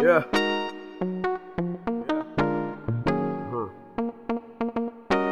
Yeah.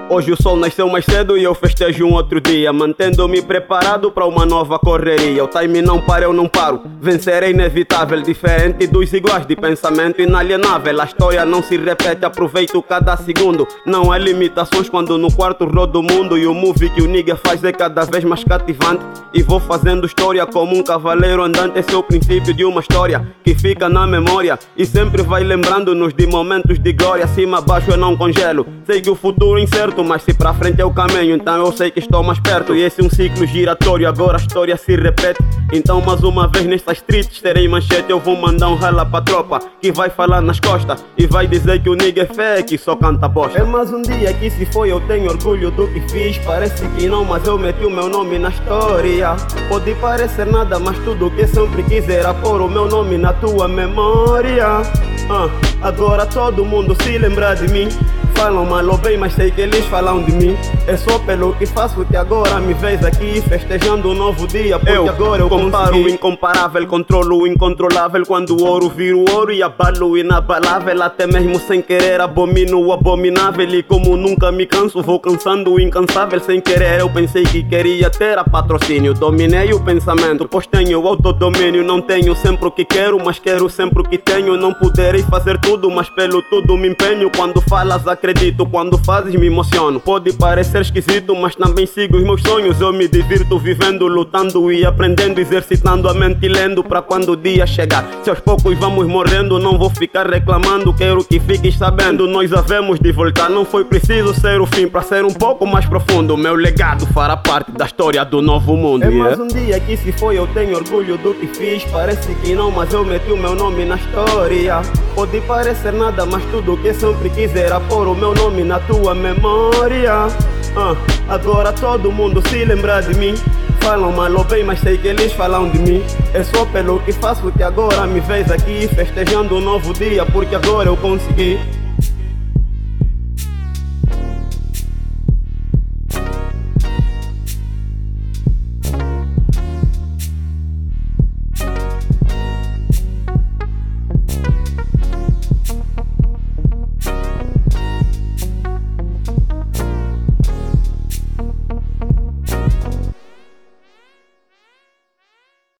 Hoje o sol nasceu mais cedo e eu festejo um outro dia, mantendo-me preparado para uma nova correria. O time não para, eu não paro. Vencer é inevitável, diferente dos iguais de pensamento inalienável. A história não se repete, aproveito cada segundo. Não há limitações quando no quarto rodo o mundo. E o movie que o nigga faz é cada vez mais cativante. E vou fazendo história como um cavaleiro andante. Esse é o princípio de uma história que fica na memória. E sempre vai lembrando-nos de momentos de glória. Acima, abaixo eu não congelo. Sei que o futuro é mas se pra frente é o caminho, então eu sei que estou mais perto. E esse é um ciclo giratório, agora a história se repete. Então, mais uma vez nestas streets terei manchete. Eu vou mandar um rala pra tropa que vai falar nas costas e vai dizer que o nigga é fake, só canta bosta. É mais um dia que se foi, eu tenho orgulho do que fiz. Parece que não, mas eu meti o meu nome na história. Pode parecer nada, mas tudo que sempre quis era pôr o meu nome na tua memória. Uh, agora todo mundo se lembra de mim. Falam mal ou bem, mas sei que eles falam de mim. É só pelo que faço que agora me vês aqui festejando um novo dia. Porque eu agora eu comparo consegui. o incomparável, controlo o incontrolável. Quando o ouro vira o ouro e abalo o inabalável. Até mesmo sem querer abomino o abominável. E como nunca me canso, vou cansando o incansável. Sem querer, eu pensei que queria ter a patrocínio. Dominei o pensamento, pois tenho autodomínio. Não tenho sempre o que quero, mas quero sempre o que tenho. Não poderei fazer tudo, mas pelo tudo me empenho. Quando falas, acredito quando fazes me emociono. Pode parecer esquisito, mas também sigo os meus sonhos. Eu me divirto vivendo, lutando e aprendendo, exercitando a mente e lendo pra quando o dia chegar. Se aos poucos vamos morrendo, não vou ficar reclamando. Quero que fiques sabendo, nós havemos de voltar. Não foi preciso ser o fim pra ser um pouco mais profundo. Meu legado fará parte da história do novo mundo. É mais um dia que se foi, eu tenho orgulho do que fiz. Parece que não, mas eu meti o meu nome na história. Pode parecer nada, mas tudo que sempre quis era pôr o meu nome na tua memória. Uh, agora todo mundo se lembra de mim. Falam mal ou bem, mas sei que eles falam de mim. É só pelo que faço que agora me vês aqui festejando um novo dia, porque agora eu consegui.